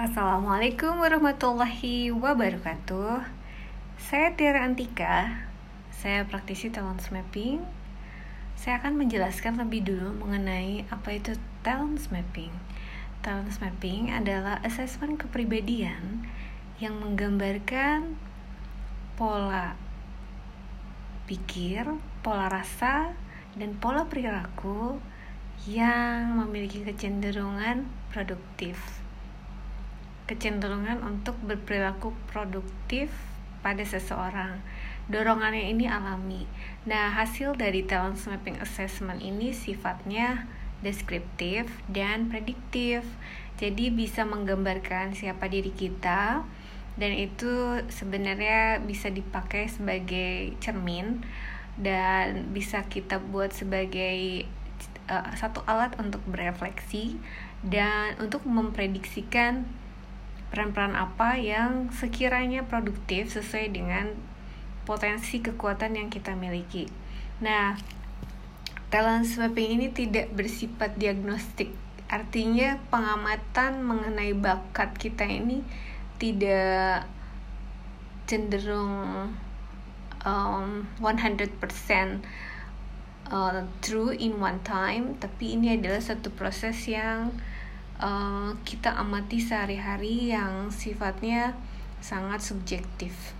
Assalamualaikum warahmatullahi wabarakatuh. Saya Tiara Antika. Saya praktisi talent mapping. Saya akan menjelaskan lebih dulu mengenai apa itu talent mapping. Talent mapping adalah asesmen kepribadian yang menggambarkan pola pikir, pola rasa, dan pola perilaku yang memiliki kecenderungan produktif kecenderungan untuk berperilaku produktif pada seseorang. Dorongannya ini alami. Nah, hasil dari talent mapping assessment ini sifatnya deskriptif dan prediktif. Jadi bisa menggambarkan siapa diri kita dan itu sebenarnya bisa dipakai sebagai cermin dan bisa kita buat sebagai uh, satu alat untuk berefleksi dan untuk memprediksikan peran-peran apa yang sekiranya produktif sesuai dengan potensi kekuatan yang kita miliki. Nah, talent swapping ini tidak bersifat diagnostik. Artinya pengamatan mengenai bakat kita ini tidak cenderung um, 100% uh, true in one time, tapi ini adalah satu proses yang uh, kita amati sehari-hari yang sifatnya sangat subjektif.